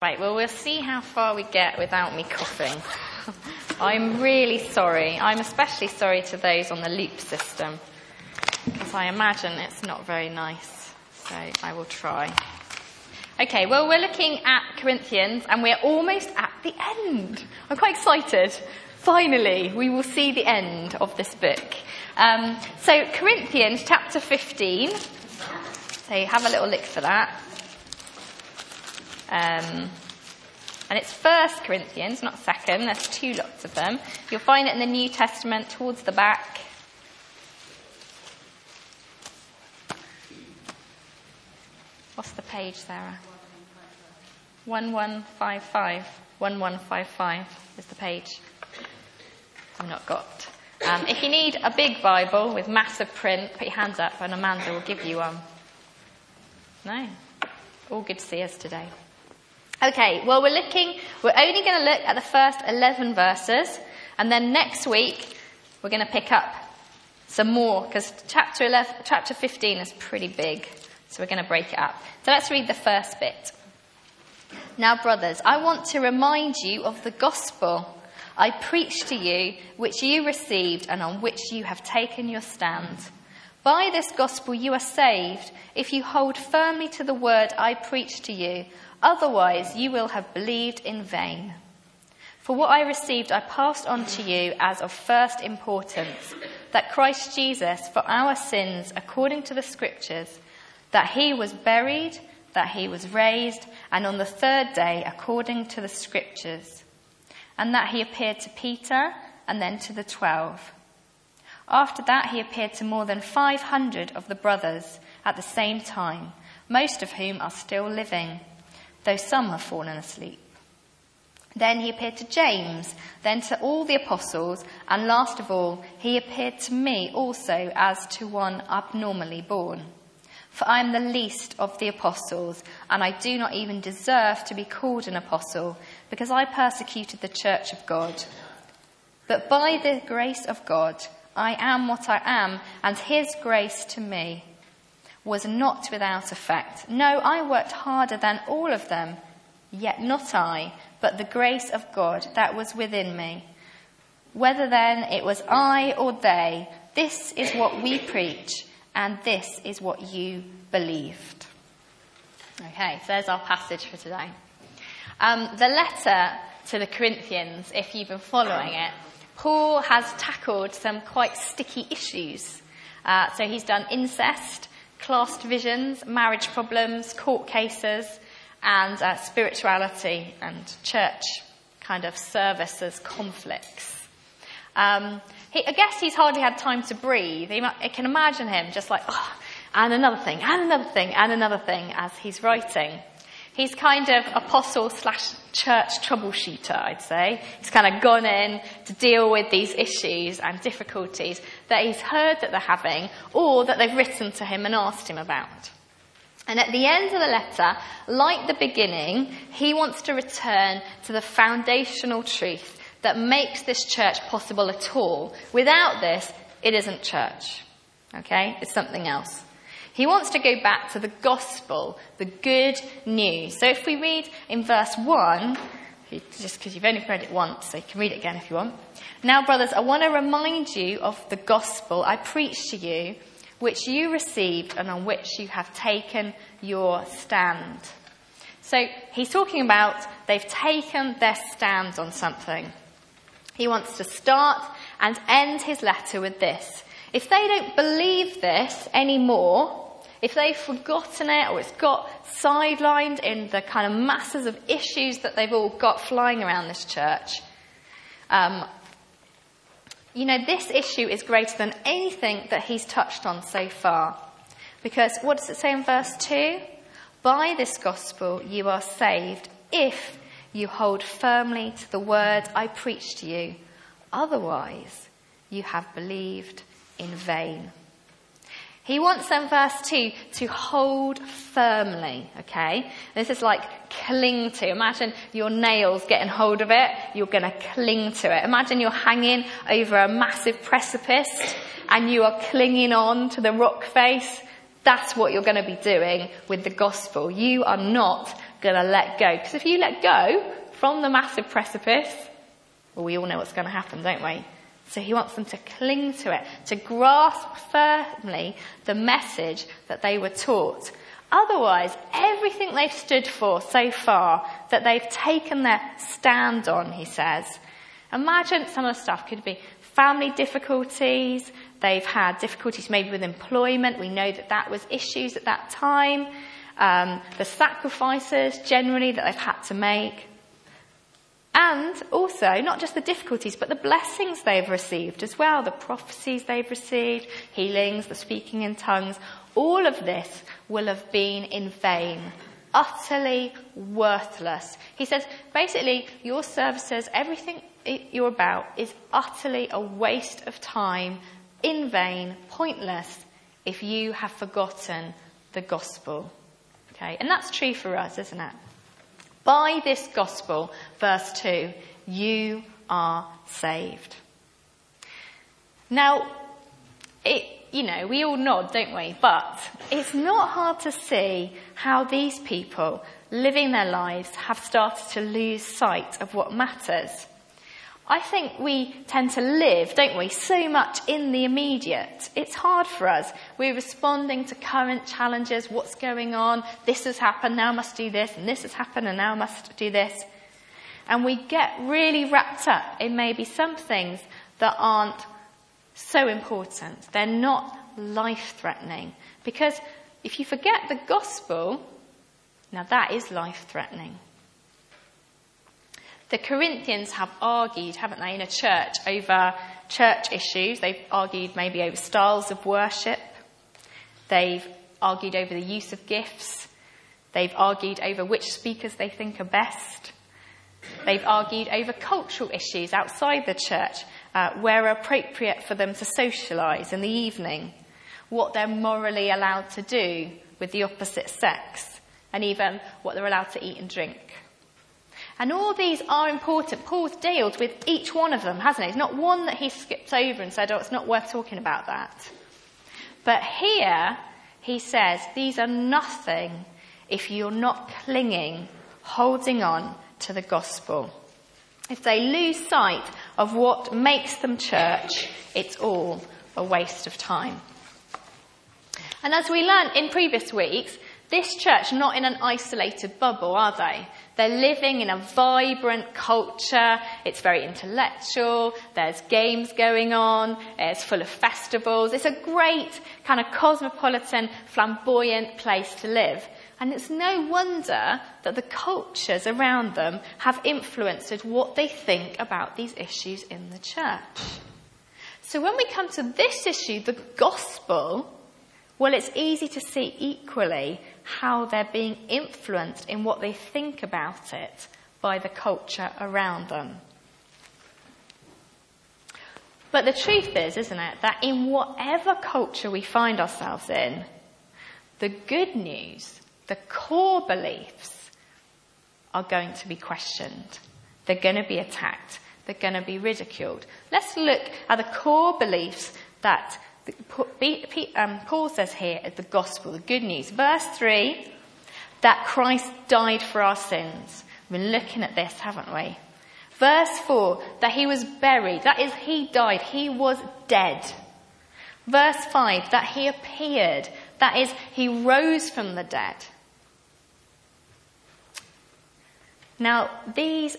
Right, well, we'll see how far we get without me coughing. I'm really sorry. I'm especially sorry to those on the loop system because I imagine it's not very nice. So I will try. Okay, well, we're looking at Corinthians and we're almost at the end. I'm quite excited. Finally, we will see the end of this book. Um, so, Corinthians chapter 15. So, have a little look for that. Um, and it's First Corinthians, not Second. There's two lots of them. You'll find it in the New Testament towards the back. What's the page, Sarah? 1155. 1155 is the page. I've not got. Um, if you need a big Bible with massive print, put your hands up and Amanda will give you one. No? All good to see us today. Okay, well, we're looking, we're only going to look at the first 11 verses, and then next week we're going to pick up some more, because chapter 11, chapter 15 is pretty big, so we're going to break it up. So let's read the first bit. Now, brothers, I want to remind you of the gospel I preached to you, which you received and on which you have taken your stand. By this gospel you are saved if you hold firmly to the word I preached to you Otherwise, you will have believed in vain. For what I received, I passed on to you as of first importance that Christ Jesus, for our sins, according to the Scriptures, that he was buried, that he was raised, and on the third day, according to the Scriptures, and that he appeared to Peter and then to the twelve. After that, he appeared to more than 500 of the brothers at the same time, most of whom are still living though some have fallen asleep. Then he appeared to James, then to all the apostles, and last of all, he appeared to me also as to one abnormally born. For I am the least of the apostles, and I do not even deserve to be called an apostle, because I persecuted the church of God. But by the grace of God, I am what I am, and his grace to me was not without effect. No, I worked harder than all of them, yet not I, but the grace of God that was within me. Whether then it was I or they, this is what we preach, and this is what you believed. Okay, so there's our passage for today. Um, the letter to the Corinthians, if you've been following it, Paul has tackled some quite sticky issues. Uh, so he's done incest, class divisions, marriage problems, court cases, and uh, spirituality and church kind of services conflicts. Um, he, I guess he's hardly had time to breathe. He, I can imagine him just like, oh, and another thing, and another thing, and another thing as he's writing. He's kind of apostle slash church troubleshooter, I'd say. He's kind of gone in to deal with these issues and difficulties that he's heard that they're having or that they've written to him and asked him about. And at the end of the letter, like the beginning, he wants to return to the foundational truth that makes this church possible at all. Without this, it isn't church. Okay? It's something else. He wants to go back to the gospel, the good news. So if we read in verse 1, just because you've only read it once, so you can read it again if you want. Now, brothers, I want to remind you of the gospel I preached to you, which you received and on which you have taken your stand. So he's talking about they've taken their stand on something. He wants to start and end his letter with this. If they don't believe this anymore, if they've forgotten it or it's got sidelined in the kind of masses of issues that they've all got flying around this church, um, you know, this issue is greater than anything that he's touched on so far. Because what does it say in verse 2? By this gospel you are saved if you hold firmly to the word I preach to you. Otherwise, you have believed in vain. He wants them, verse 2, to hold firmly, okay? This is like cling to. Imagine your nails getting hold of it. You're going to cling to it. Imagine you're hanging over a massive precipice and you are clinging on to the rock face. That's what you're going to be doing with the gospel. You are not going to let go. Because if you let go from the massive precipice, well, we all know what's going to happen, don't we? So he wants them to cling to it, to grasp firmly the message that they were taught. Otherwise, everything they've stood for so far, that they've taken their stand on, he says. Imagine some of the stuff could be family difficulties, they've had difficulties maybe with employment, we know that that was issues at that time, um, the sacrifices generally that they've had to make. And also, not just the difficulties, but the blessings they've received as well, the prophecies they've received, healings, the speaking in tongues, all of this will have been in vain, utterly worthless. He says, basically, your services, everything you're about is utterly a waste of time, in vain, pointless, if you have forgotten the gospel. Okay, and that's true for us, isn't it? By this gospel, verse 2, you are saved. Now, it, you know, we all nod, don't we? But it's not hard to see how these people living their lives have started to lose sight of what matters. I think we tend to live, don't we, so much in the immediate. It's hard for us. We're responding to current challenges, what's going on, this has happened, now I must do this, and this has happened, and now I must do this. And we get really wrapped up in maybe some things that aren't so important. They're not life threatening. Because if you forget the gospel, now that is life threatening. The Corinthians have argued, haven't they, in a church over church issues. They've argued maybe over styles of worship. They've argued over the use of gifts. They've argued over which speakers they think are best. They've argued over cultural issues outside the church, uh, where appropriate for them to socialise in the evening, what they're morally allowed to do with the opposite sex, and even what they're allowed to eat and drink. And all these are important. Paul's dealt with each one of them, hasn't he? Not one that he skipped over and said, oh, it's not worth talking about that. But here, he says, these are nothing if you're not clinging, holding on to the gospel. If they lose sight of what makes them church, it's all a waste of time. And as we learned in previous weeks, this church not in an isolated bubble, are they? They're living in a vibrant culture. It's very intellectual. There's games going on. It's full of festivals. It's a great kind of cosmopolitan, flamboyant place to live. And it's no wonder that the cultures around them have influenced what they think about these issues in the church. So when we come to this issue, the gospel, well, it's easy to see equally how they're being influenced in what they think about it by the culture around them. But the truth is, isn't it, that in whatever culture we find ourselves in, the good news, the core beliefs, are going to be questioned. They're going to be attacked. They're going to be ridiculed. Let's look at the core beliefs that Um, Paul says here the gospel, the good news. Verse 3 that Christ died for our sins. We've been looking at this, haven't we? Verse 4 that he was buried. That is, he died. He was dead. Verse 5 that he appeared. That is, he rose from the dead. Now, these,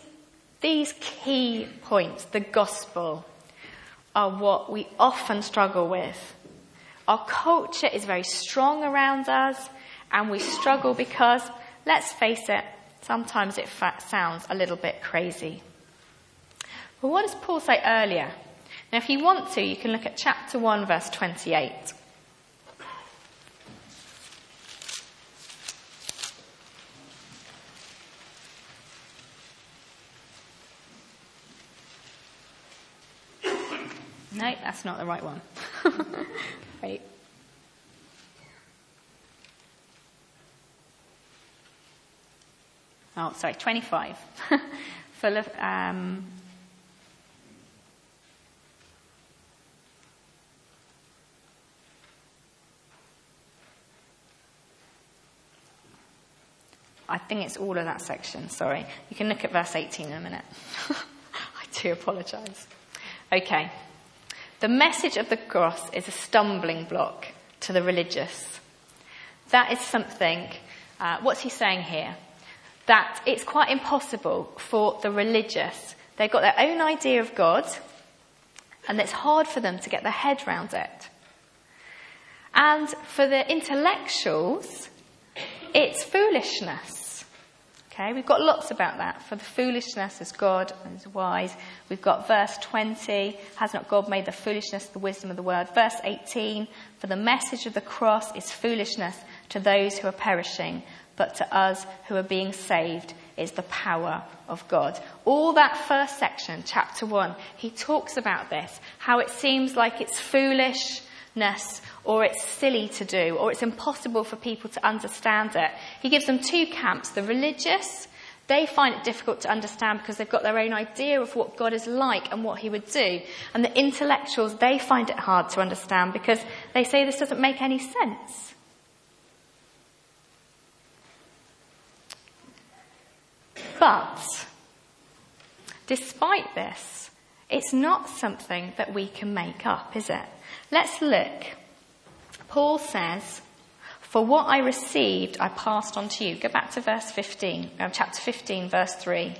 these key points, the gospel, are what we often struggle with. Our culture is very strong around us, and we struggle because, let's face it, sometimes it sounds a little bit crazy. But what does Paul say earlier? Now, if you want to, you can look at chapter 1, verse 28. No, that's not the right one. Wait. Oh, sorry, 25. Full of. Um, I think it's all of that section, sorry. You can look at verse 18 in a minute. I do apologise. Okay. The message of the cross is a stumbling block to the religious. That is something, uh, what's he saying here? That it's quite impossible for the religious. They've got their own idea of God, and it's hard for them to get their head around it. And for the intellectuals, it's foolishness. Okay, we've got lots about that. For the foolishness is God and is wise. We've got verse 20, has not God made the foolishness the wisdom of the word? Verse 18, for the message of the cross is foolishness to those who are perishing, but to us who are being saved is the power of God. All that first section, chapter 1, he talks about this, how it seems like it's foolish or it's silly to do or it's impossible for people to understand it. He gives them two camps. The religious, they find it difficult to understand because they've got their own idea of what God is like and what he would do. And the intellectuals, they find it hard to understand because they say this doesn't make any sense. But, despite this, it's not something that we can make up, is it? Let's look. Paul says, For what I received, I passed on to you. Go back to verse 15, uh, chapter 15, verse 3.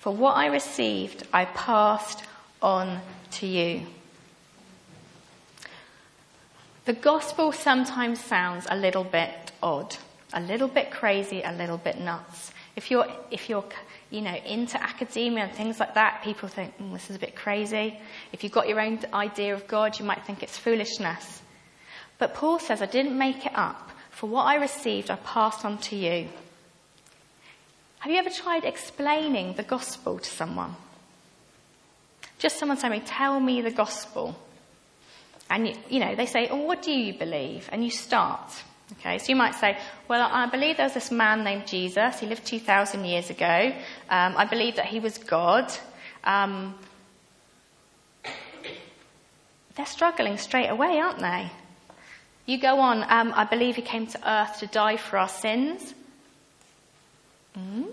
For what I received, I passed on to you. The gospel sometimes sounds a little bit odd, a little bit crazy, a little bit nuts. If you're, if you're you know, into academia and things like that, people think, mm, this is a bit crazy. If you've got your own idea of God, you might think it's foolishness. But Paul says, I didn't make it up. For what I received, I passed on to you. Have you ever tried explaining the gospel to someone? Just someone saying, tell me the gospel. And, you, you know, they say, oh, what do you believe? And you start. Okay, so you might say, well, I believe there was this man named Jesus. He lived 2,000 years ago. Um, I believe that he was God. Um, they're struggling straight away, aren't they? You go on, um, I believe he came to earth to die for our sins. Mm.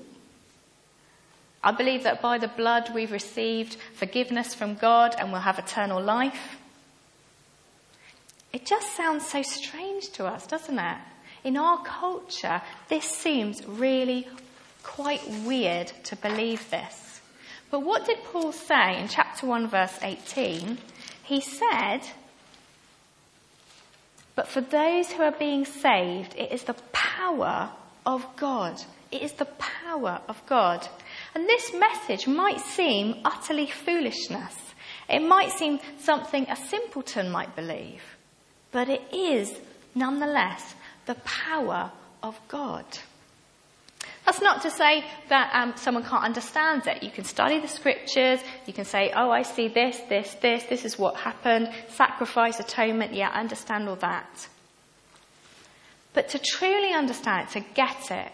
I believe that by the blood we've received forgiveness from God and we'll have eternal life. It just sounds so strange to us, doesn't it? In our culture, this seems really quite weird to believe this. But what did Paul say in chapter 1, verse 18? He said, But for those who are being saved, it is the power of God. It is the power of God. And this message might seem utterly foolishness. It might seem something a simpleton might believe but it is nonetheless the power of God. That's not to say that um, someone can't understand it. You can study the scriptures. You can say, oh, I see this, this, this. This is what happened. Sacrifice, atonement. Yeah, I understand all that. But to truly understand it, to get it,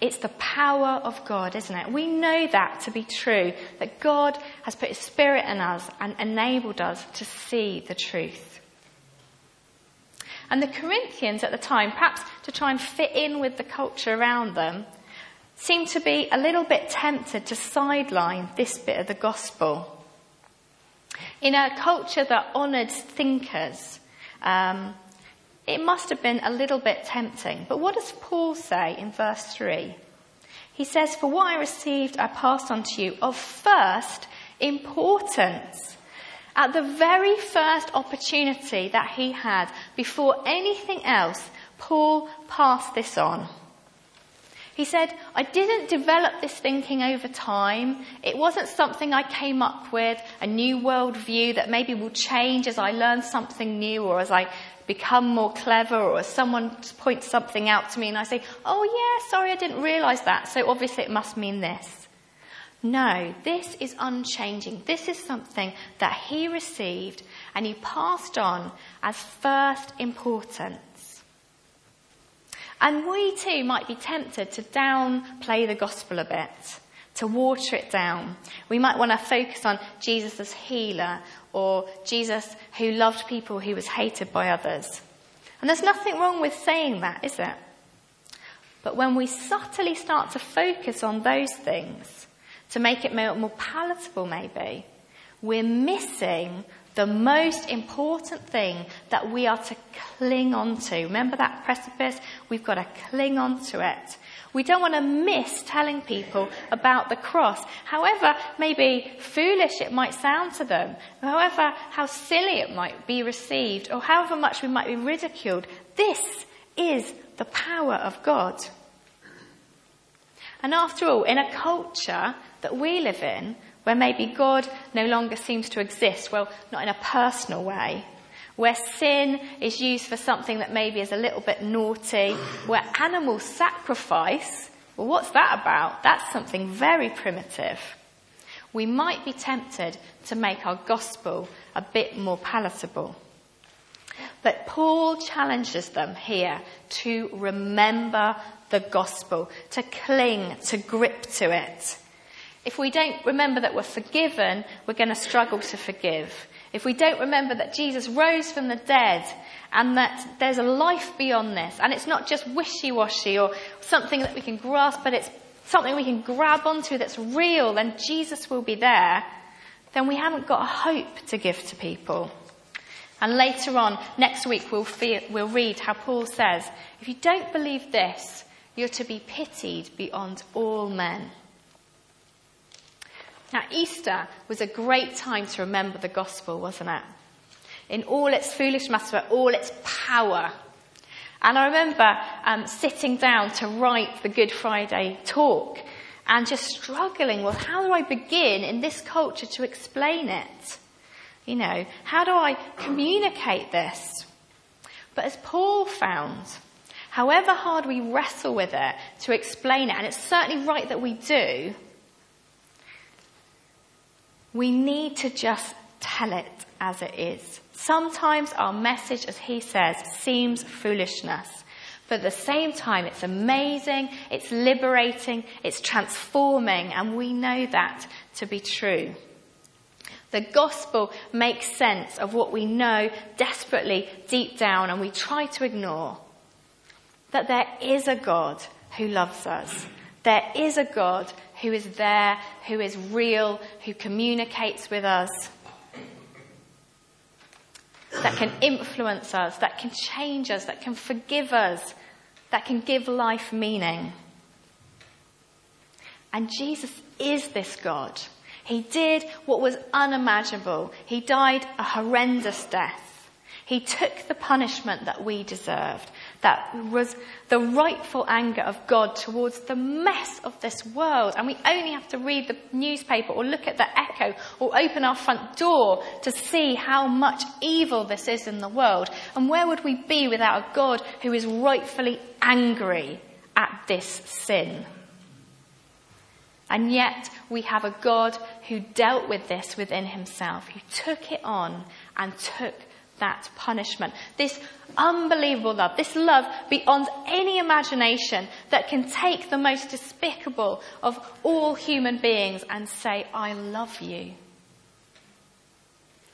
it's the power of God, isn't it? We know that to be true, that God has put His Spirit in us and enabled us to see the truth. And the Corinthians at the time, perhaps to try and fit in with the culture around them, seemed to be a little bit tempted to sideline this bit of the gospel. In a culture that honoured thinkers, um, it must have been a little bit tempting. But what does Paul say in verse 3? He says, For what I received, I passed on to you of first importance at the very first opportunity that he had, before anything else, Paul passed this on. He said, I didn't develop this thinking over time. It wasn't something I came up with, a new worldview that maybe will change as I learn something new or as I become more clever or as someone points something out to me and I say, oh yeah, sorry, I didn't realize that. So obviously it must mean this. No, this is unchanging. This is something that he received and he passed on as first importance. And we too might be tempted to downplay the gospel a bit, to water it down. We might want to focus on Jesus as healer or Jesus who loved people who was hated by others. And there's nothing wrong with saying that, is it? But when we subtly start to focus on those things, to make it more palatable maybe, we're missing the most important thing that we are to cling on to. Remember that precipice? We've got to cling on to it. We don't want to miss telling people about the cross, however maybe foolish it might sound to them, however how silly it might be received, or however much we might be ridiculed. This is the power of God. And after all, in a culture that we live in, where maybe God no longer seems to exist, well, not in a personal way, where sin is used for something that maybe is a little bit naughty, where animal sacrifice, well, what's that about? That's something very primitive. We might be tempted to make our gospel a bit more palatable. But Paul challenges them here to remember the gospel, to cling, to grip to it. If we don't remember that we're forgiven, we're going to struggle to forgive. If we don't remember that Jesus rose from the dead and that there's a life beyond this, and it's not just wishy-washy or something that we can grasp, but it's something we can grab onto that's real, then Jesus will be there, then we haven't got a hope to give to people. And later on, next week, we'll, feel, we'll read how Paul says, if you don't believe this, you're to be pitied beyond all men. Now, Easter was a great time to remember the gospel, wasn't it? In all its foolishness, but all its power. And I remember um, sitting down to write the Good Friday talk and just struggling with how do I begin in this culture to explain it? You know, how do I communicate this? But as Paul found, however hard we wrestle with it to explain it, and it's certainly right that we do, we need to just tell it as it is. Sometimes our message, as he says, seems foolishness. But at the same time, it's amazing, it's liberating, it's transforming, and we know that to be true. The gospel makes sense of what we know desperately deep down and we try to ignore. That there is a God who loves us. There is a God who is there, who is real, who communicates with us, that can influence us, that can change us, that can forgive us, that can give life meaning. And Jesus is this God. He did what was unimaginable. He died a horrendous death. He took the punishment that we deserved that was the rightful anger of God towards the mess of this world. And we only have to read the newspaper or look at the echo or open our front door to see how much evil this is in the world. And where would we be without a God who is rightfully angry at this sin? And yet we have a God who dealt with this within himself, who took it on and took that punishment. This unbelievable love, this love beyond any imagination that can take the most despicable of all human beings and say, I love you.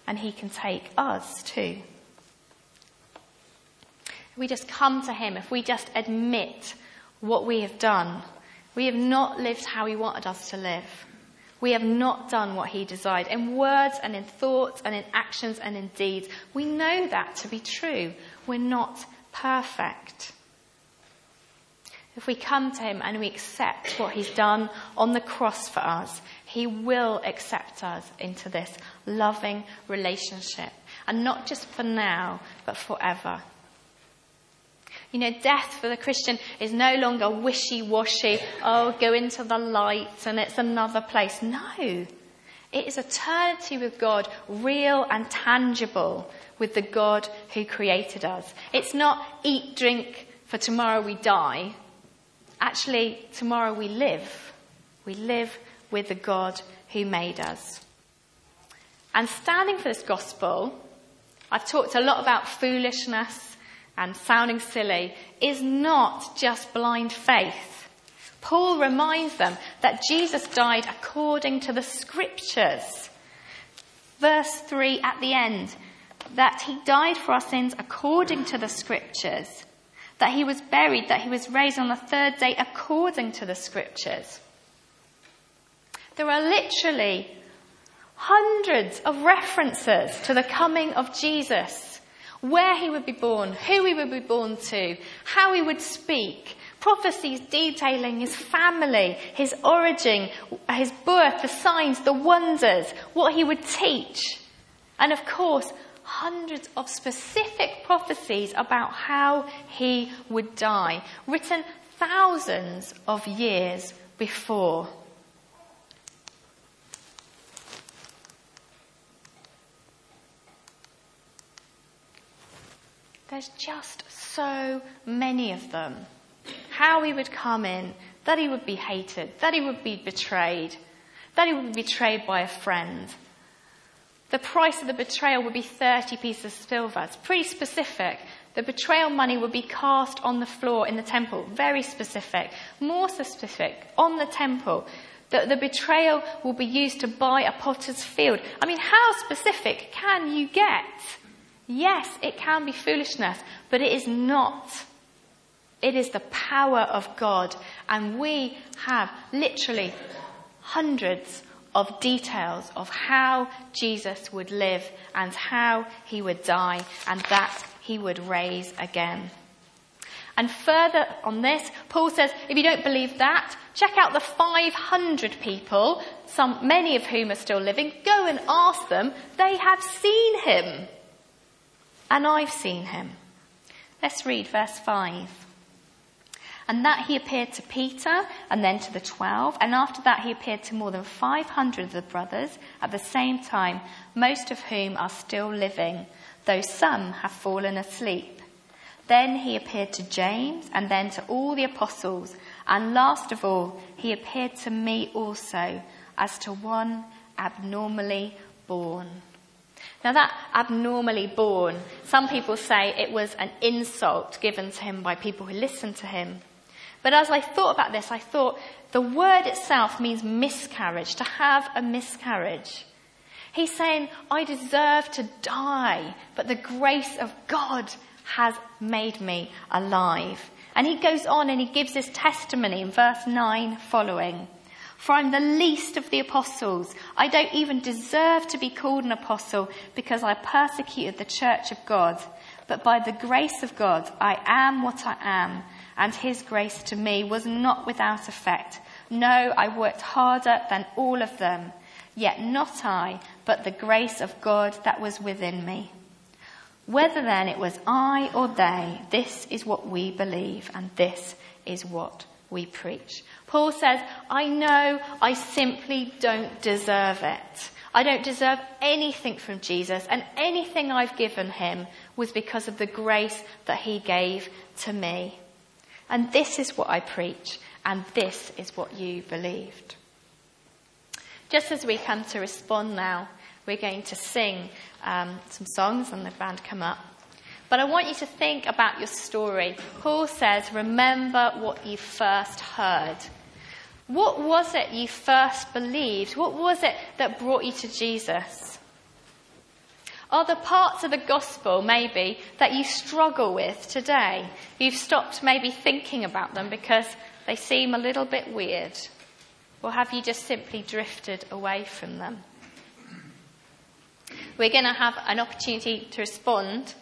And he can take us too. If we just come to him, if we just admit what we have done, we have not lived how he wanted us to live. We have not done what he desired in words and in thoughts and in actions and in deeds. We know that to be true. We're not perfect. If we come to him and we accept what he's done on the cross for us, he will accept us into this loving relationship. And not just for now, but forever. You know, death for the Christian is no longer wishy-washy, oh, go into the light and it's another place. No. It is eternity with God, real and tangible with the God who created us. It's not eat, drink, for tomorrow we die. Actually, tomorrow we live. We live with the God who made us. And standing for this gospel, I've talked a lot about foolishness and sounding silly is not just blind faith. Paul reminds them that Jesus died according to the scriptures. Verse 3 at the end, that he died for our sins according to the scriptures, that he was buried, that he was raised on the third day according to the scriptures. There are literally hundreds of references to the coming of Jesus, where he would be born, who he would be born to, how he would speak, prophecies detailing his family, his origin, his birth, the signs, the wonders, what he would teach. And of course, hundreds of specific prophecies about how he would die, written thousands of years before. There's just so many of them. How he would come in, that he would be hated, that he would be betrayed, that he would be betrayed by a friend, the price of the betrayal would be 30 pieces of silver. It's pretty specific. The betrayal money would be cast on the floor in the temple. Very specific. More specific. On the temple. That the betrayal will be used to buy a potter's field. I mean, how specific can you get? Yes, it can be foolishness, but it is not. It is the power of God. And we have literally hundreds of details of how Jesus would live and how he would die and that he would raise again. And further on this, Paul says, if you don't believe that, check out the 500 people, some, many of whom are still living. Go and ask them. They have seen him. And I've seen him. Let's read verse 5 and that he appeared to Peter and then to the twelve, and after that he appeared to more than 500 of the brothers at the same time, most of whom are still living, though some have fallen asleep. Then he appeared to James and then to all the apostles, and last of all he appeared to me also as to one abnormally born. Now that abnormally born, some people say it was an insult given to him by people who listened to him. But as I thought about this, I thought the word itself means miscarriage, to have a miscarriage. He's saying, I deserve to die, but the grace of God has made me alive. And he goes on and he gives his testimony in verse 9 following. For I'm the least of the apostles. I don't even deserve to be called an apostle because I persecuted the church of God. But by the grace of God, I am what I am and his grace to me was not without effect. No, I worked harder than all of them. Yet not I, but the grace of God that was within me. Whether then it was I or they, this is what we believe and this is what we preach. Paul says, I know I simply don't deserve it. I don't deserve anything from Jesus and anything I've given him was because of the grace that he gave to me. And this is what I preach, and this is what you believed. Just as we come to respond now, we're going to sing um, some songs and the band come up. But I want you to think about your story. Paul says, remember what you first heard. What was it you first believed? What was it that brought you to Jesus? Are there parts of the gospel, maybe, that you struggle with today? You've stopped maybe thinking about them because they seem a little bit weird? Or have you just simply drifted away from them? We're going to have an opportunity to respond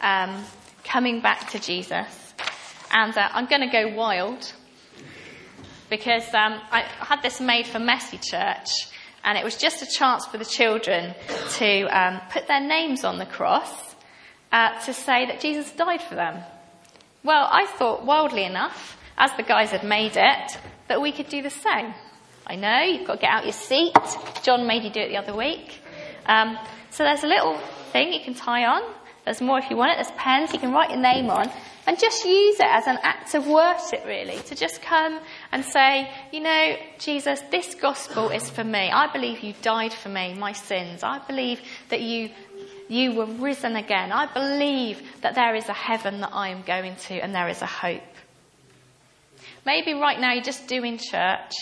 um, coming back to Jesus. And uh, I'm going to go wild because um, I had this made for Messy Church and it was just a chance for the children to um, put their names on the cross uh, to say that Jesus died for them. Well, I thought, wildly enough, as the guys had made it, that we could do the same. I know, you've got to get out your seat. John made you do it the other week. Um, so there's a little thing you can tie on. There's more if you want it. There's pens you can write your name on and just use it as an act of worship really to just come and say, you know, Jesus, this gospel is for me. I believe you died for me, my sins. I believe that you you were risen again. I believe that there is a heaven that I am going to and there is a hope. Maybe right now you're just doing church.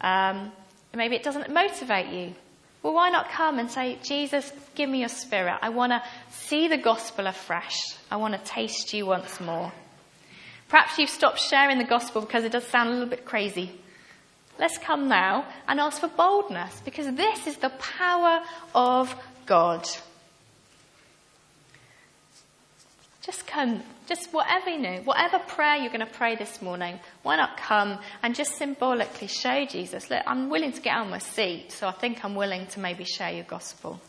Um, maybe it doesn't motivate you. Well, why not come and say, Jesus, give me your spirit. I want to see the gospel afresh. I want to taste you once more. Perhaps you've stopped sharing the gospel because it does sound a little bit crazy. Let's come now and ask for boldness because this is the power of God. Just come, just whatever you know, whatever prayer you're going to pray this morning, why not come and just symbolically show Jesus, look, I'm willing to get out of my seat, so I think I'm willing to maybe share your gospel.